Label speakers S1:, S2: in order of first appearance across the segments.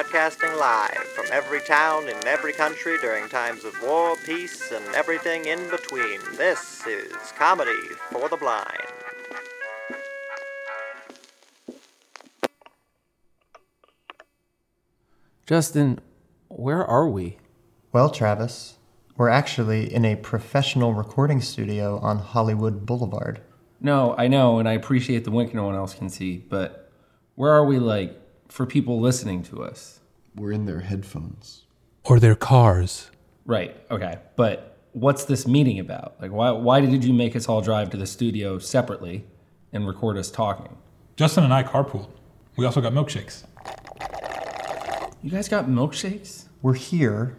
S1: broadcasting live from every town in every country during times of war, peace, and everything in between. This is Comedy for the Blind.
S2: Justin, where are we?
S3: Well, Travis, we're actually in a professional recording studio on Hollywood Boulevard.
S2: No, I know, and I appreciate the wink no one else can see, but where are we, like, for people listening to us?
S4: We're in their headphones.
S5: Or their cars.
S2: Right, okay. But what's this meeting about? Like, why, why did you make us all drive to the studio separately and record us talking?
S5: Justin and I carpooled. We also got milkshakes.
S2: You guys got milkshakes?
S3: We're here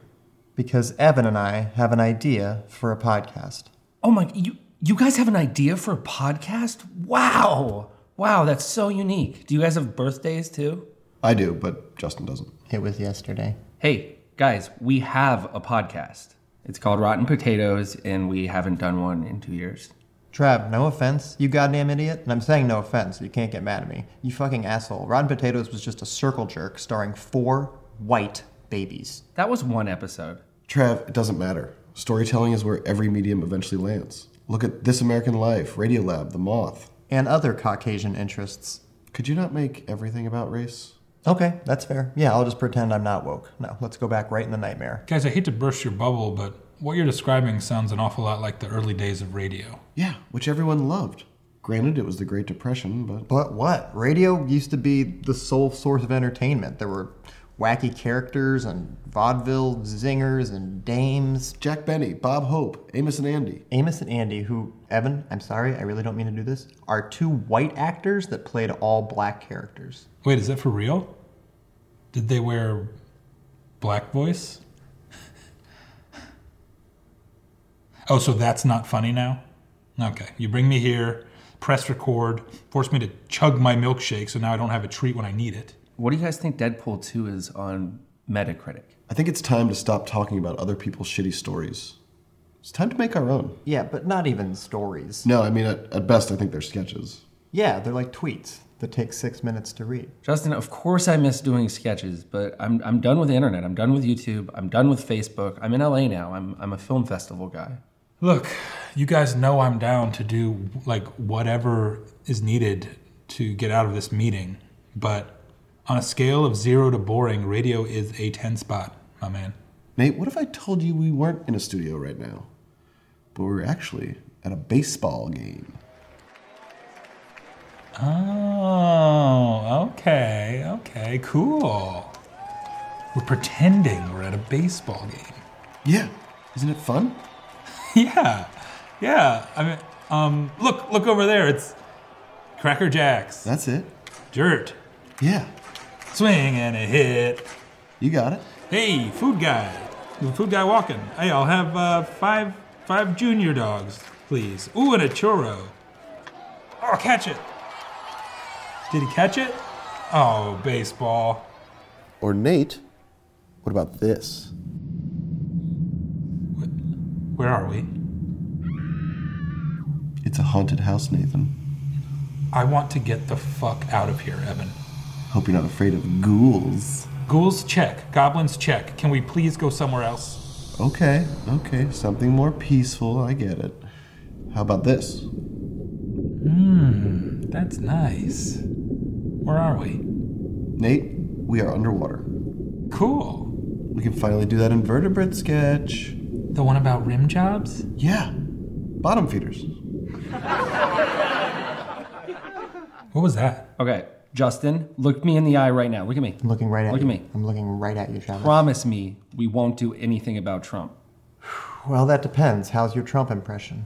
S3: because Evan and I have an idea for a podcast.
S2: Oh my, you, you guys have an idea for a podcast? Wow! Wow, that's so unique. Do you guys have birthdays too?
S4: I do, but Justin doesn't.
S3: It was yesterday.
S2: Hey, guys, we have a podcast. It's called Rotten Potatoes, and we haven't done one in two years.
S3: Trav, no offense, you goddamn idiot. And I'm saying no offense, so you can't get mad at me. You fucking asshole. Rotten Potatoes was just a circle jerk starring four white babies.
S2: That was one episode.
S4: Trav, it doesn't matter. Storytelling is where every medium eventually lands. Look at This American Life, Radiolab, The Moth.
S3: And other Caucasian interests.
S4: Could you not make everything about race?
S3: Okay, that's fair. Yeah, I'll just pretend I'm not woke. No, let's go back right in the nightmare.
S5: Guys, I hate to burst your bubble, but what you're describing sounds an awful lot like the early days of radio.
S4: Yeah, which everyone loved. Granted, it was the Great Depression, but.
S3: But what? Radio used to be the sole source of entertainment. There were wacky characters and vaudeville zingers and dames.
S4: Jack Benny, Bob Hope, Amos and Andy.
S3: Amos and Andy, who, Evan, I'm sorry, I really don't mean to do this, are two white actors that played all black characters.
S5: Wait, is that for real? Did they wear black voice? oh, so that's not funny now? Okay, you bring me here, press record, force me to chug my milkshake so now I don't have a treat when I need it.
S2: What do you guys think Deadpool 2 is on Metacritic?
S4: I think it's time to stop talking about other people's shitty stories. It's time to make our own.
S3: Yeah, but not even stories.
S4: No, I mean, at, at best, I think they're sketches.
S3: Yeah, they're like tweets that take six minutes to read.
S2: Justin, of course I miss doing sketches, but I'm, I'm done with the internet. I'm done with YouTube. I'm done with Facebook. I'm in LA now. I'm, I'm a film festival guy.
S5: Look, you guys know I'm down to do like whatever is needed to get out of this meeting, but on a scale of zero to boring, radio is a 10 spot, my man.
S4: Nate, what if I told you we weren't in a studio right now, but we are actually at a baseball game?
S5: Oh, okay, okay, cool. We're pretending we're at a baseball game.
S4: Yeah, isn't it fun?
S5: yeah, yeah. I mean, um, look, look over there. It's Cracker Jacks.
S4: That's it.
S5: Dirt.
S4: Yeah,
S5: Swing and a hit.
S4: you got it.
S5: Hey, food guy. The food guy walking. Hey, I'll have uh, five five junior dogs, please. Ooh, and a churro. Oh, catch it. Did he catch it? Oh, baseball.
S4: Or Nate, what about this?
S5: Where are we?
S4: It's a haunted house, Nathan.
S5: I want to get the fuck out of here, Evan.
S4: Hope you're not afraid of ghouls.
S5: Ghouls, check. Goblins, check. Can we please go somewhere else?
S4: Okay, okay, something more peaceful, I get it. How about this?
S5: Hmm, that's nice. Where are we?
S4: Nate, we are underwater.
S5: Cool.
S4: We can finally do that invertebrate sketch.
S5: The one about rim jobs?
S4: Yeah, bottom feeders.
S5: What was that?
S2: Okay, Justin, look me in the eye right now. Look at me.
S3: I'm looking right at
S2: Look
S3: you.
S2: at me.
S3: I'm looking right at you, Travis.
S2: Promise me we won't do anything about Trump.
S3: Well, that depends. How's your Trump impression?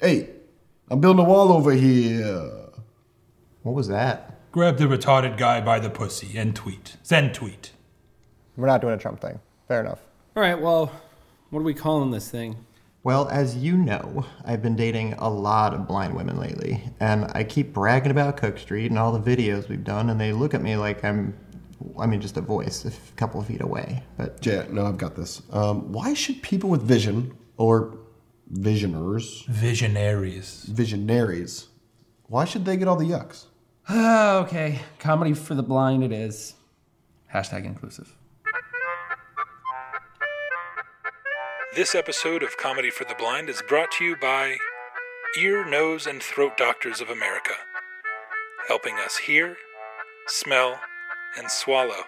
S4: Hey, I'm building a wall over here.
S3: What was that?
S5: Grab the retarded guy by the pussy and tweet. Send tweet.
S3: We're not doing a Trump thing. Fair enough.
S2: All right, well, what are we calling this thing?
S3: Well, as you know, I've been dating a lot of blind women lately, and I keep bragging about Cook Street and all the videos we've done, and they look at me like I'm, I mean, just a voice a couple of feet away. But
S4: Yeah, no, I've got this. Um, why should people with vision, or visioners,
S5: Visionaries.
S4: visionaries, why should they get all the yucks?
S2: okay, comedy for the blind it is. Hashtag inclusive.
S5: This episode of Comedy for the Blind is brought to you by Ear, Nose, and Throat Doctors of America, helping us hear, smell, and swallow.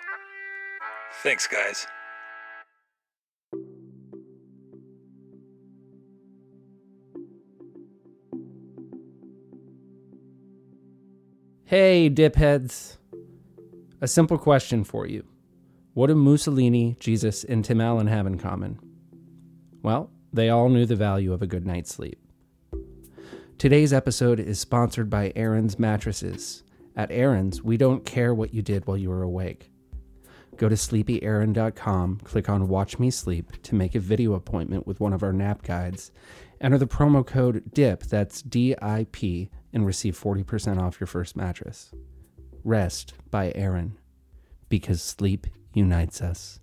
S5: Thanks, guys.
S2: Hey, dipheads. A simple question for you. What do Mussolini, Jesus, and Tim Allen have in common? Well, they all knew the value of a good night's sleep. Today's episode is sponsored by Aaron's Mattresses. At Aaron's, we don't care what you did while you were awake. Go to sleepyaaron.com, click on Watch Me Sleep to make a video appointment with one of our nap guides. Enter the promo code DIP, that's D I P, and receive 40% off your first mattress. Rest by Aaron, because sleep unites us.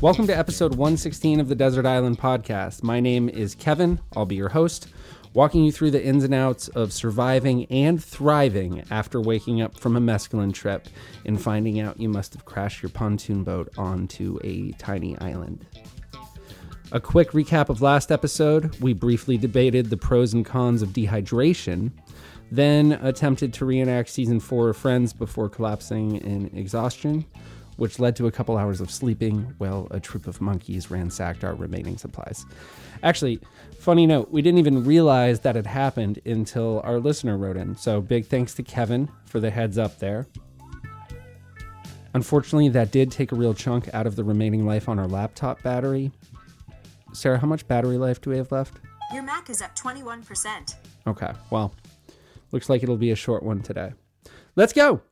S2: Welcome to episode 116 of the Desert Island Podcast. My name is Kevin. I'll be your host, walking you through the ins and outs of surviving and thriving after waking up from a mescaline trip and finding out you must have crashed your pontoon boat onto a tiny island. A quick recap of last episode we briefly debated the pros and cons of dehydration, then attempted to reenact season four of Friends before collapsing in exhaustion which led to a couple hours of sleeping while a troop of monkeys ransacked our remaining supplies. Actually, funny note, we didn't even realize that had happened until our listener wrote in. So big thanks to Kevin for the heads up there. Unfortunately, that did take a real chunk out of the remaining life on our laptop battery. Sarah, how much battery life do we have left?
S6: Your Mac is up 21%.
S2: Okay, well, looks like it'll be a short one today. Let's go!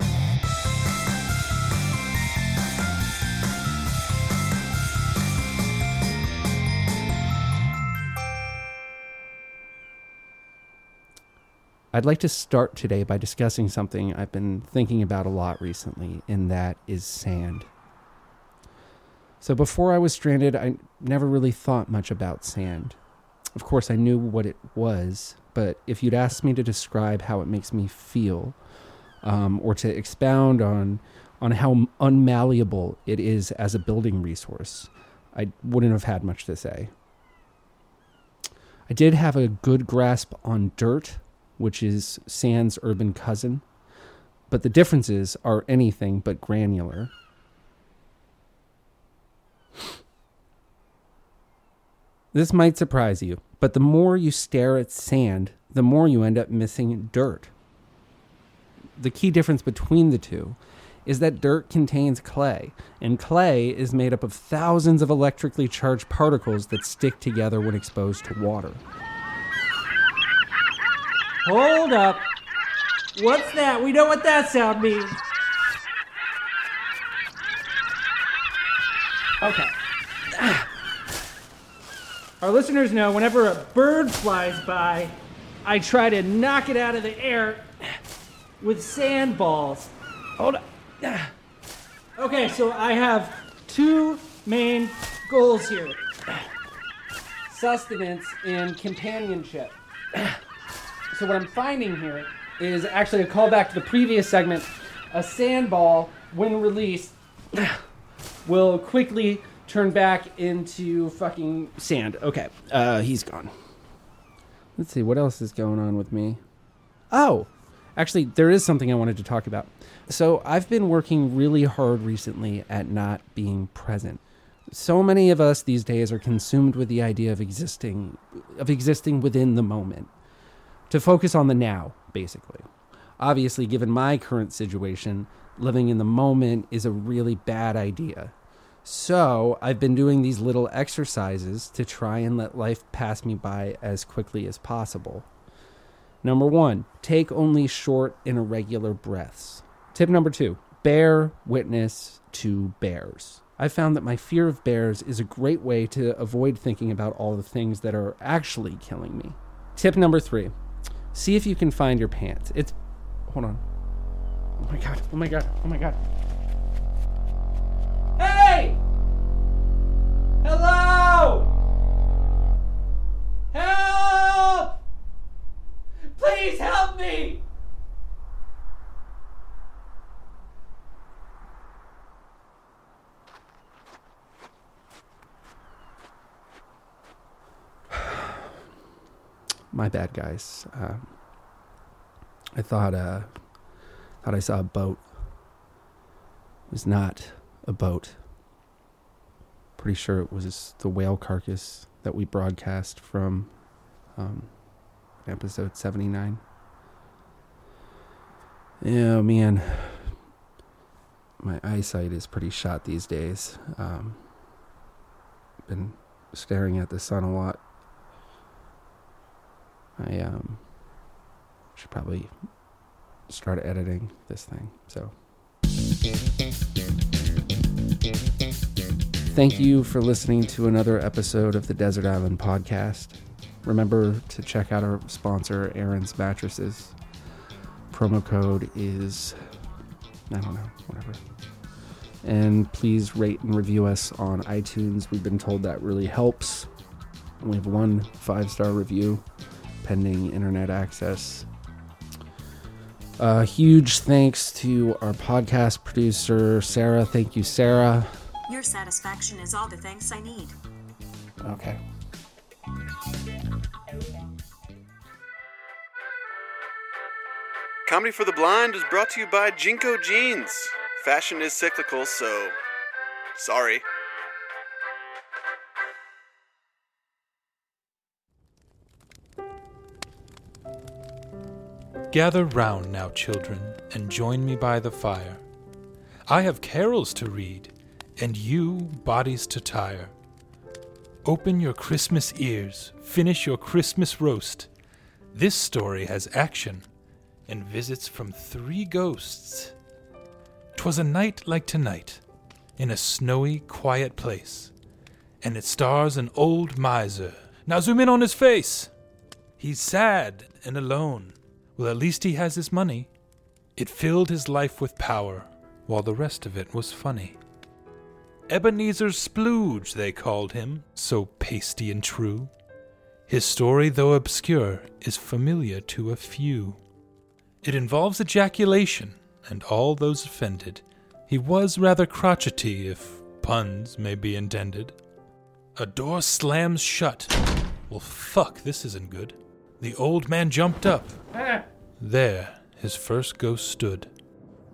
S2: I'd like to start today by discussing something I've been thinking about a lot recently, and that is sand. So, before I was stranded, I never really thought much about sand. Of course, I knew what it was, but if you'd asked me to describe how it makes me feel, um, or to expound on, on how unmalleable it is as a building resource, I wouldn't have had much to say. I did have a good grasp on dirt which is sand's urban cousin, but the differences are anything but granular. This might surprise you, but the more you stare at sand, the more you end up missing dirt. The key difference between the two is that dirt contains clay, and clay is made up of thousands of electrically charged particles that stick together when exposed to water.
S7: Hold up. What's that? We know what that sound means. Okay. Our listeners know whenever a bird flies by, I try to knock it out of the air with sandballs. Hold up. Okay, so I have two main goals here sustenance and companionship. So what I'm finding here is actually a callback to the previous segment. A sandball, when released, will quickly turn back into fucking sand. Okay, uh, he's gone. Let's see what else is going on with me. Oh, actually, there is something I wanted to talk about. So I've been working really hard recently at not being present. So many of us these days are consumed with the idea of existing, of existing within the moment to focus on the now, basically. Obviously, given my current situation, living in the moment is a really bad idea. So, I've been doing these little exercises to try and let life pass me by as quickly as possible. Number one, take only short and irregular breaths. Tip number two, bear witness to bears. I found that my fear of bears is a great way to avoid thinking about all the things that are actually killing me. Tip number three, See if you can find your pants. It's. Hold on. Oh my god. Oh my god. Oh my god.
S2: My bad, guys. Uh, I thought uh, thought I saw a boat. It was not a boat. Pretty sure it was the whale carcass that we broadcast from um, episode seventy nine. Yeah, man. My eyesight is pretty shot these days. Um, been staring at the sun a lot. I um should probably start editing this thing. So Thank you for listening to another episode of the Desert Island podcast. Remember to check out our sponsor, Aaron's Mattresses. Promo code is I don't know, whatever. And please rate and review us on iTunes. We've been told that really helps. We have one five star review pending internet access. Uh, huge thanks to our podcast producer, Sarah. Thank you, Sarah.
S6: Your satisfaction is all the thanks I need.
S2: Okay.
S8: Comedy for the Blind is brought to you by JNCO Jeans. Fashion is cyclical, so sorry.
S5: Gather round now, children, and join me by the fire. I have carols to read, and you bodies to tire. Open your Christmas ears, finish your Christmas roast. This story has action and visits from three ghosts. 'Twas a night like tonight, in a snowy, quiet place, and it stars an old miser. Now zoom in on his face. He's sad and alone. Well, at least he has his money. It filled his life with power, while the rest of it was funny. Ebenezer Splooge, they called him, so pasty and true. His story, though obscure, is familiar to a few. It involves ejaculation, and all those offended. He was rather crotchety, if puns may be intended. A door slams shut. Well, fuck, this isn't good. The old man jumped up. There, his first ghost stood.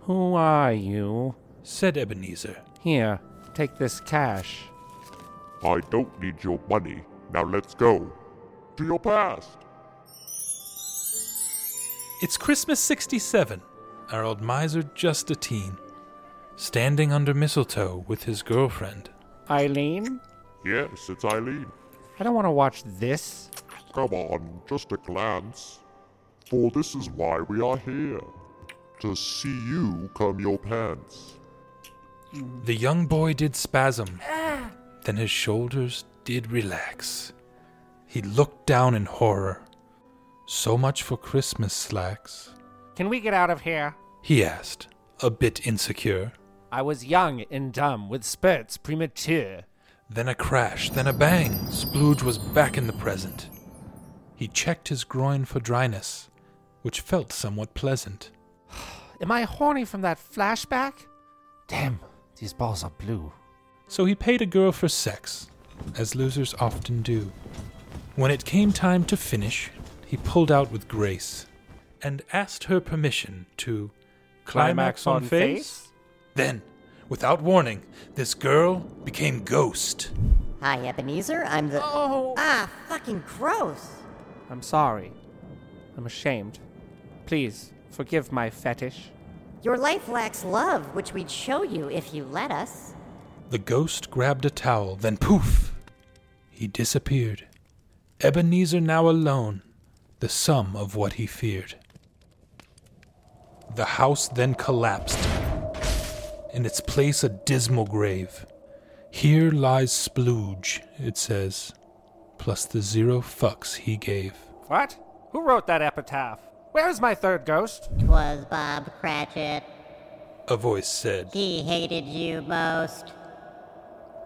S9: Who are you?
S5: Said Ebenezer.
S9: Here, take this cash.
S10: I don't need your money. Now let's go. To your past.
S5: It's Christmas 67. Our old miser just a teen. Standing under mistletoe with his girlfriend.
S9: Eileen?
S10: Yes, it's Eileen.
S9: I don't want to watch this.
S10: Come on, just a glance. For this is why we are here. To see you comb your pants.
S5: The young boy did spasm. Then his shoulders did relax. He looked down in horror. So much for Christmas slacks.
S9: Can we get out of here?
S5: He asked, a bit insecure.
S9: I was young and dumb with spurts premature.
S5: Then a crash, then a bang. Splooge was back in the present. He checked his groin for dryness, which felt somewhat pleasant.
S9: Am I horny from that flashback? Damn, these balls are blue.
S5: So he paid a girl for sex, as losers often do. When it came time to finish, he pulled out with grace and asked her permission to
S9: Climax on face?
S5: Then, without warning, this girl became ghost.
S11: Hi, Ebenezer. I'm the.
S9: Oh!
S11: Ah, fucking gross.
S9: I'm sorry. I'm ashamed. Please, forgive my fetish.
S11: Your life lacks love, which we'd show you if you let us.
S5: The ghost grabbed a towel, then poof! He disappeared. Ebenezer now alone, the sum of what he feared. The house then collapsed. In its place, a dismal grave. Here lies Splooge, it says, plus the zero fucks he gave.
S9: What? Who wrote that epitaph? Where's my third ghost?
S11: Twas Bob Cratchit.
S5: A voice said.
S11: He hated you most.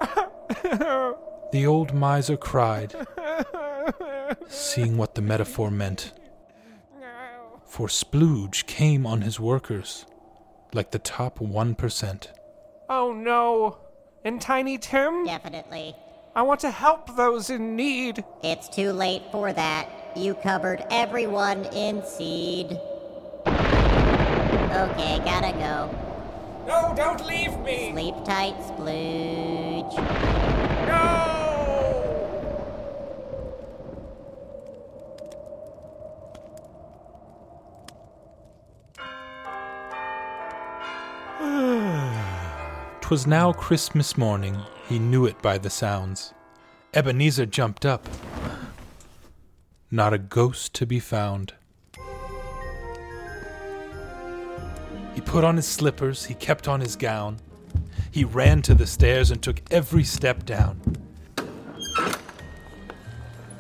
S5: The old miser cried, seeing what the metaphor meant. For Splooge came on his workers, like the top 1%.
S9: Oh no! And Tiny Tim?
S11: Definitely.
S9: I want to help those in need.
S11: It's too late for that. You covered everyone in seed. Okay, gotta go.
S9: No, don't leave me!
S11: Sleep tight, splooge.
S9: No!
S5: Twas now Christmas morning, he knew it by the sounds. Ebenezer jumped up. Not a ghost to be found. He put on his slippers, he kept on his gown. He ran to the stairs and took every step down.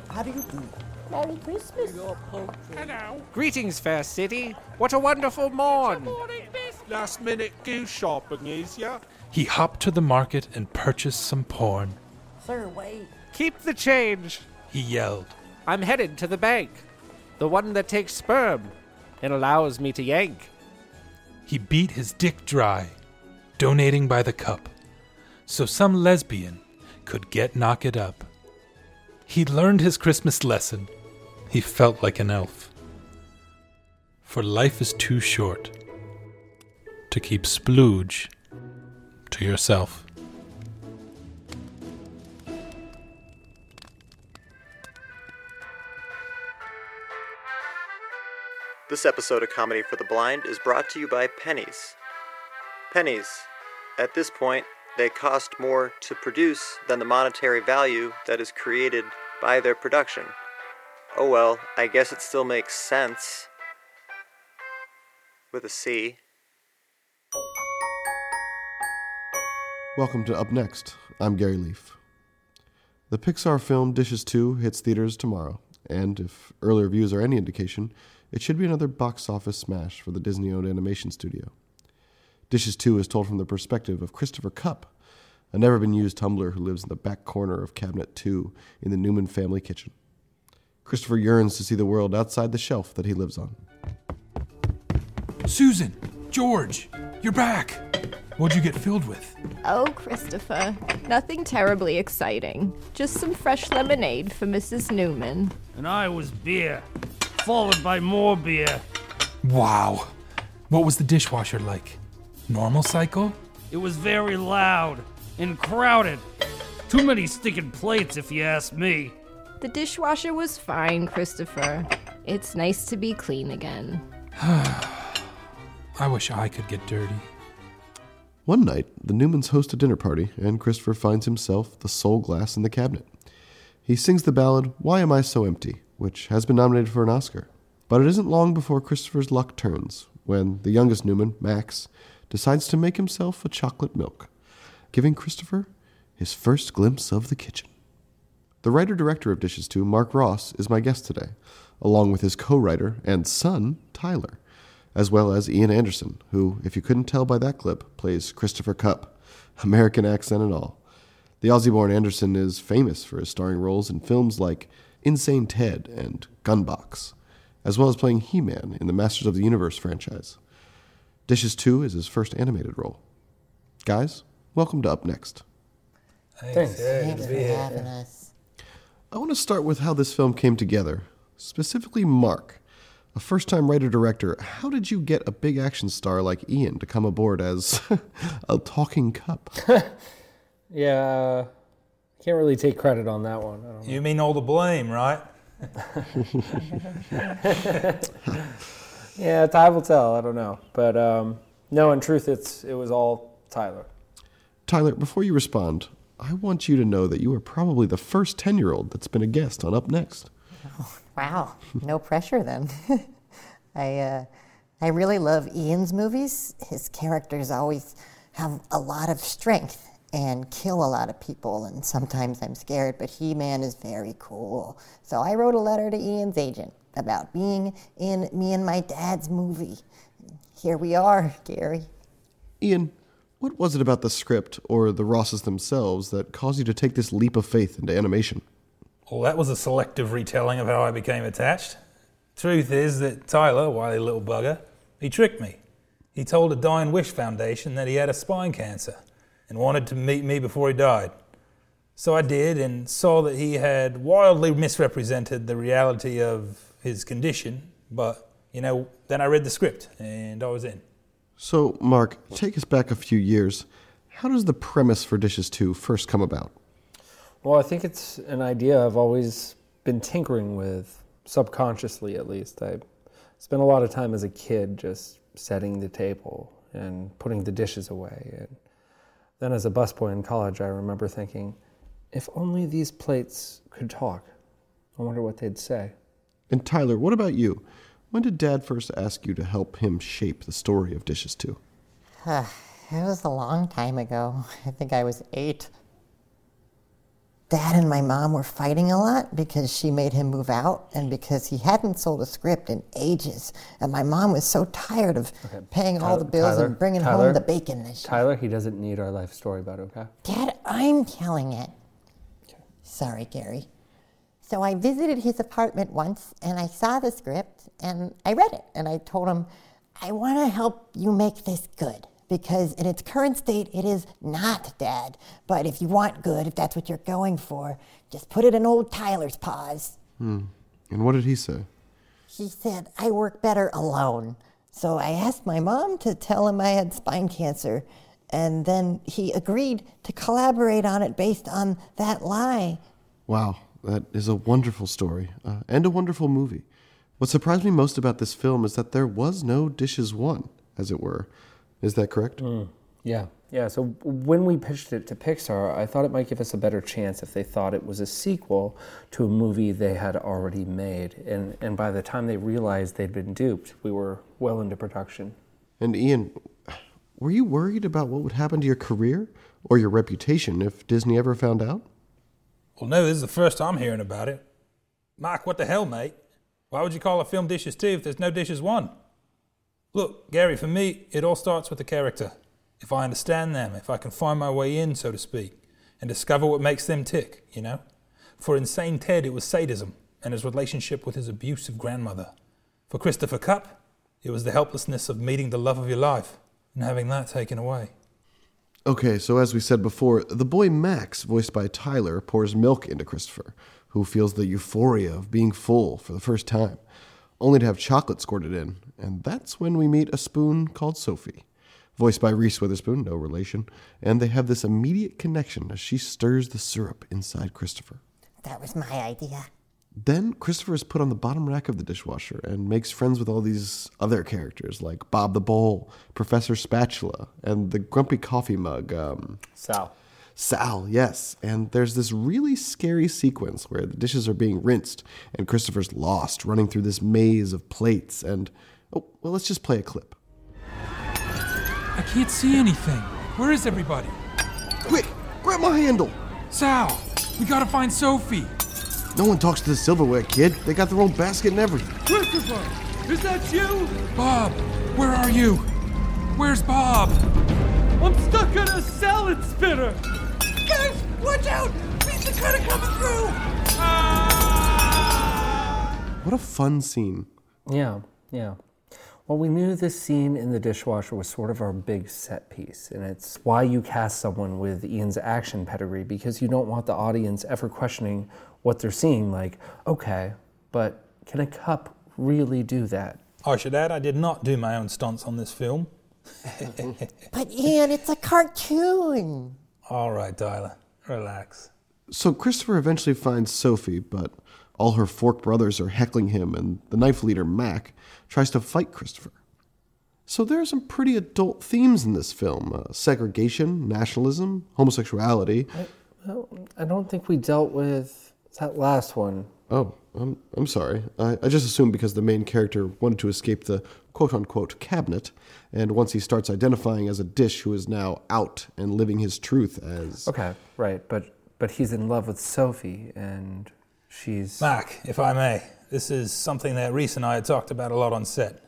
S12: How do you do?
S11: Merry Christmas.
S9: Greetings, fair city. What a wonderful morn.
S10: Last minute goose shopping, is ya?
S5: He hopped to the market and purchased some porn.
S12: Sir, wait.
S9: Keep the change.
S5: He yelled.
S9: I'm headed to the bank. The one that takes sperm and allows me to yank.
S5: He beat his dick dry, donating by the cup, so some lesbian could get knock it up. He'd learned his Christmas lesson. He felt like an elf. For life is too short to keep splooge to yourself.
S1: This episode of Comedy for the Blind is brought to you by pennies. Pennies. At this point, they cost more to produce than the monetary value that is created by their production. Oh well, I guess it still makes sense. With a C.
S4: Welcome to Up Next. I'm Gary Leaf. The Pixar film Dishes 2 hits theaters tomorrow, and if early reviews are any indication, it should be another box office smash for the Disney owned animation studio. Dishes 2 is told from the perspective of Christopher Cup, a never been used tumbler who lives in the back corner of Cabinet 2 in the Newman family kitchen. Christopher yearns to see the world outside the shelf that he lives on.
S5: Susan! George! You're back! What'd you get filled with?
S13: Oh, Christopher, nothing terribly exciting. Just some fresh lemonade for Mrs. Newman.
S14: And I was beer, followed by more beer.
S5: Wow. What was the dishwasher like? Normal cycle?
S14: It was very loud and crowded. Too many sticking plates, if you ask me.
S13: The dishwasher was fine, Christopher. It's nice to be clean again.
S5: I wish I could get dirty.
S4: One night, the Newmans host a dinner party, and Christopher finds himself the sole glass in the cabinet. He sings the ballad Why Am I So Empty, which has been nominated for an Oscar. But it isn't long before Christopher's luck turns when the youngest Newman, Max, decides to make himself a chocolate milk, giving Christopher his first glimpse of the kitchen. The writer director of Dishes 2, Mark Ross, is my guest today, along with his co writer and son, Tyler, as well as Ian Anderson, who, if you couldn't tell by that clip, plays Christopher Cup, American accent and all. The Aussie born Anderson is famous for his starring roles in films like Insane Ted and Gunbox, as well as playing He Man in the Masters of the Universe franchise. Dishes 2 is his first animated role. Guys, welcome to Up Next.
S15: Thanks.
S11: Thanks for having us.
S4: I want to start with how this film came together, specifically Mark. A first time writer director, how did you get a big action star like Ian to come aboard as a talking cup?
S15: Yeah, I can't really take credit on that one. I don't know.
S16: You mean all the blame, right?
S15: Yeah, time will tell. I don't know, but um, no. In truth, it's it was all Tyler.
S4: Tyler, before you respond, I want you to know that you are probably the first 10 year old that's been a guest on Up Next.
S11: Wow, no pressure then. I uh, I really love Ian's movies. His characters always have a lot of strength and kill a lot of people, and sometimes I'm scared. But He Man is very cool. So I wrote a letter to Ian's agent about being in me and my dad's movie. Here we are, Gary.
S4: Ian, what was it about the script or the Rosses themselves that caused you to take this leap of faith into animation?
S16: Well, that was a selective retelling of how I became attached. Truth is that Tyler, wily little bugger, he tricked me. He told a Dying Wish Foundation that he had a spine cancer and wanted to meet me before he died.
S5: So I did and saw that he had wildly misrepresented the reality of his condition, but, you know, then I read the script and I was in.
S4: So, Mark, take us back a few years. How does the premise for Dishes 2 first come about?
S2: Well, I think it's an idea I've always been tinkering with, subconsciously at least. I spent a lot of time as a kid just setting the table and putting the dishes away. And then as a busboy in college, I remember thinking, if only these plates could talk, I wonder what they'd say.
S4: And Tyler, what about you? When did Dad first ask you to help him shape the story of Dishes 2?
S11: it was a long time ago. I think I was eight. Dad and my mom were fighting a lot because she made him move out and because he hadn't sold a script in ages. And my mom was so tired of paying all the bills
S2: Tyler,
S11: and bringing
S2: Tyler,
S11: home the bacon. Shit.
S2: Tyler, he doesn't need our life story about, okay?
S11: Dad, I'm telling it. Sorry, Gary. So I visited his apartment once and I saw the script and I read it and I told him, I want to help you make this good because in its current state it is not, dead. But if you want good, if that's what you're going for, just put it in old Tyler's paws.
S4: Hmm. And what did he say?
S11: He said, I work better alone. So I asked my mom to tell him I had spine cancer. And then he agreed to collaborate on it based on that lie.
S4: Wow, that is a wonderful story uh, and a wonderful movie. What surprised me most about this film is that there was no Dishes 1, as it were. Is that correct? Mm.
S2: Yeah, yeah. So when we pitched it to Pixar, I thought it might give us a better chance if they thought it was a sequel to a movie they had already made. And, and by the time they realized they'd been duped, we were well into production.
S4: And Ian, were you worried about what would happen to your career or your reputation if Disney ever found out?
S5: Well, no, this is the first I'm hearing about it. Mark, what the hell, mate? Why would you call a film Dishes 2 if there's no Dishes 1? Look, Gary, for me, it all starts with the character. If I understand them, if I can find my way in, so to speak, and discover what makes them tick, you know? For Insane Ted, it was sadism and his relationship with his abusive grandmother. For Christopher Cup, it was the helplessness of meeting the love of your life and having that taken away.
S4: Okay, so as we said before, the boy Max, voiced by Tyler, pours milk into Christopher, who feels the euphoria of being full for the first time, only to have chocolate squirted in. And that's when we meet a spoon called Sophie, voiced by Reese Witherspoon, no relation, and they have this immediate connection as she stirs the syrup inside Christopher.
S11: That was my idea.
S4: Then Christopher is put on the bottom rack of the dishwasher and makes friends with all these other characters like Bob the Bowl, Professor Spatula, and the grumpy coffee mug. Um,
S2: Sal.
S4: Sal, yes. And there's this really scary sequence where the dishes are being rinsed and Christopher's lost running through this maze of plates. And, oh, well, let's just play a clip.
S17: I can't see anything. Where is everybody?
S4: Quick, grab my handle.
S17: Sal, we gotta find Sophie.
S4: No one talks to the silverware kid. They got their own basket and everything.
S17: Christopher, is that you? Bob, where are you? Where's Bob?
S18: I'm stuck in a salad spinner.
S19: Guys, watch out! Pizza cutter coming through!
S4: What a fun scene.
S2: Yeah, yeah. Well, we knew this scene in the dishwasher was sort of our big set piece, and it's why you cast someone with Ian's action pedigree because you don't want the audience ever questioning what they're seeing. Like, okay, but can a cup really do that?
S5: I should add, I did not do my own stunts on this film.
S11: But Ian, it's a cartoon.
S5: All right, Tyler, relax.
S4: So Christopher eventually finds Sophie, but all her fork brothers are heckling him, and the knife leader, Mac, tries to fight Christopher. So there are some pretty adult themes in this film uh, segregation, nationalism, homosexuality.
S2: Well, I don't think we dealt with that last one.
S4: Oh, I'm, I'm sorry. I, I just assumed because the main character wanted to escape the quote unquote cabinet, and once he starts identifying as a dish who is now out and living his truth as.
S2: Okay, right, but but he's in love with Sophie, and she's.
S5: Mac, if I may, this is something that Reese and I had talked about a lot on set.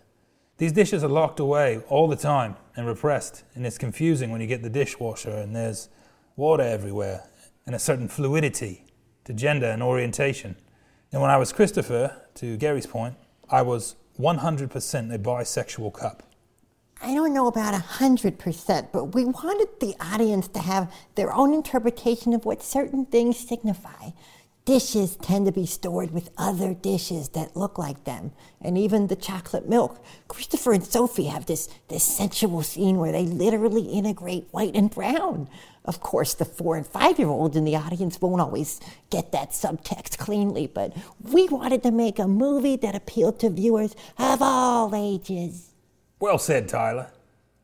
S5: These dishes are locked away all the time and repressed, and it's confusing when you get the dishwasher and there's water everywhere and a certain fluidity to gender and orientation. And when I was Christopher, to Gary's point, I was 100% a bisexual cup.
S11: I don't know about a hundred percent, but we wanted the audience to have their own interpretation of what certain things signify. Dishes tend to be stored with other dishes that look like them, and even the chocolate milk. Christopher and Sophie have this, this sensual scene where they literally integrate white and brown. Of course, the four and five year olds in the audience won't always get that subtext cleanly, but we wanted to make a movie that appealed to viewers of all ages.
S16: Well said, Tyler.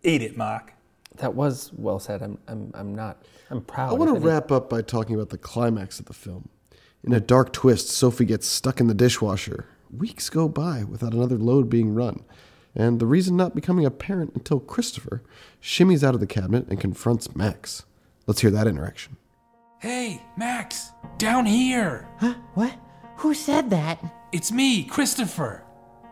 S16: Eat it, Mark.
S15: That was well said. I'm, I'm, I'm not. I'm proud.
S4: I want to wrap up by talking about the climax of the film. In a dark twist, Sophie gets stuck in the dishwasher. Weeks go by without another load being run, and the reason not becoming apparent until Christopher shimmies out of the cabinet and confronts Max. Let's hear that interaction.
S5: Hey, Max, down here.
S11: Huh? What? Who said that?
S5: It's me, Christopher.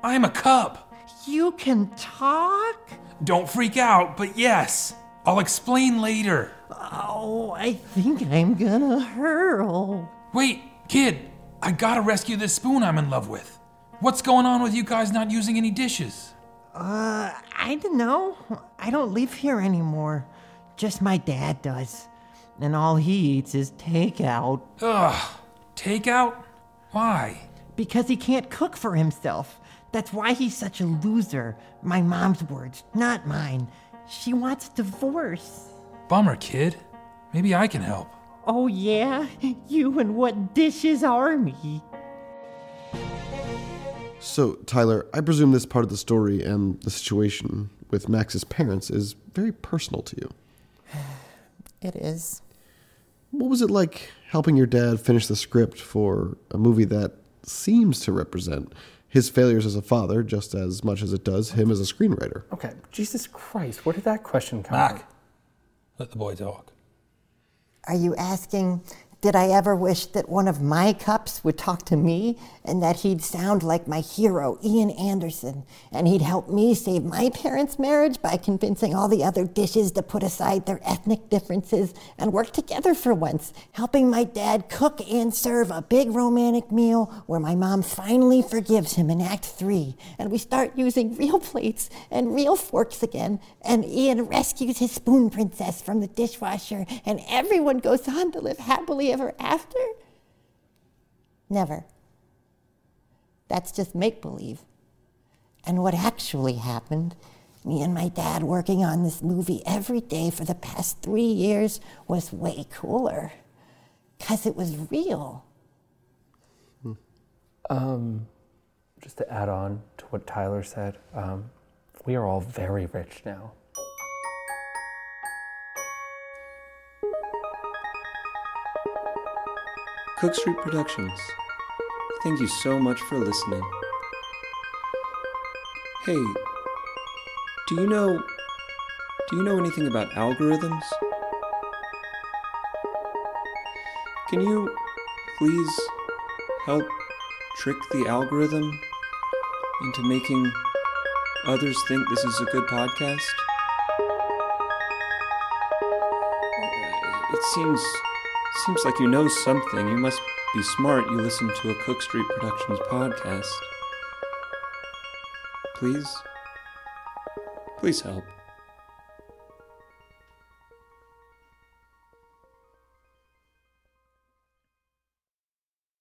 S5: I'm a cup.
S11: You can talk?
S5: Don't freak out, but yes, I'll explain later.
S11: Oh, I think I'm gonna hurl.
S5: Wait, kid, I gotta rescue this spoon I'm in love with. What's going on with you guys not using any dishes?
S11: Uh, I don't know. I don't live here anymore. Just my dad does. And all he eats is takeout.
S5: Ugh, takeout? Why?
S11: Because he can't cook for himself. That's why he's such a loser. My mom's words, not mine. She wants a divorce.
S5: Bummer, kid. Maybe I can help.
S11: Oh, yeah? You and what dishes are army?
S4: So, Tyler, I presume this part of the story and the situation with Max's parents is very personal to you.
S11: It is.
S4: What was it like helping your dad finish the script for a movie that seems to represent his failures as a father just as much as it does him as a screenwriter?
S15: Okay, Jesus Christ, where did that question come
S16: Mark,
S15: from?
S16: let the boy talk.
S11: Are you asking, did I ever wish that one of my cups would talk to me and that he'd sound like my hero, Ian Anderson, and he'd help me save my parents' marriage by convincing all the other dishes to put aside their ethnic differences and work together for once, helping my dad cook and serve a big romantic meal where my mom finally forgives him in Act Three, and we start using real plates and real forks again, and Ian rescues his spoon princess from the dishwasher, and everyone goes on to live happily ever after? Never. That's just make believe. And what actually happened, me and my dad working on this movie every day for the past three years, was way cooler. Because it was real.
S15: Um, just to add on to what Tyler said, um, we are all very rich now.
S20: Cook Street Productions. Thank you so much for listening. Hey, do you know do you know anything about algorithms? Can you please help trick the algorithm into making others think this is a good podcast? It seems seems like you know something. You must be smart. You listen to a Cook Street Productions podcast. Please? Please help.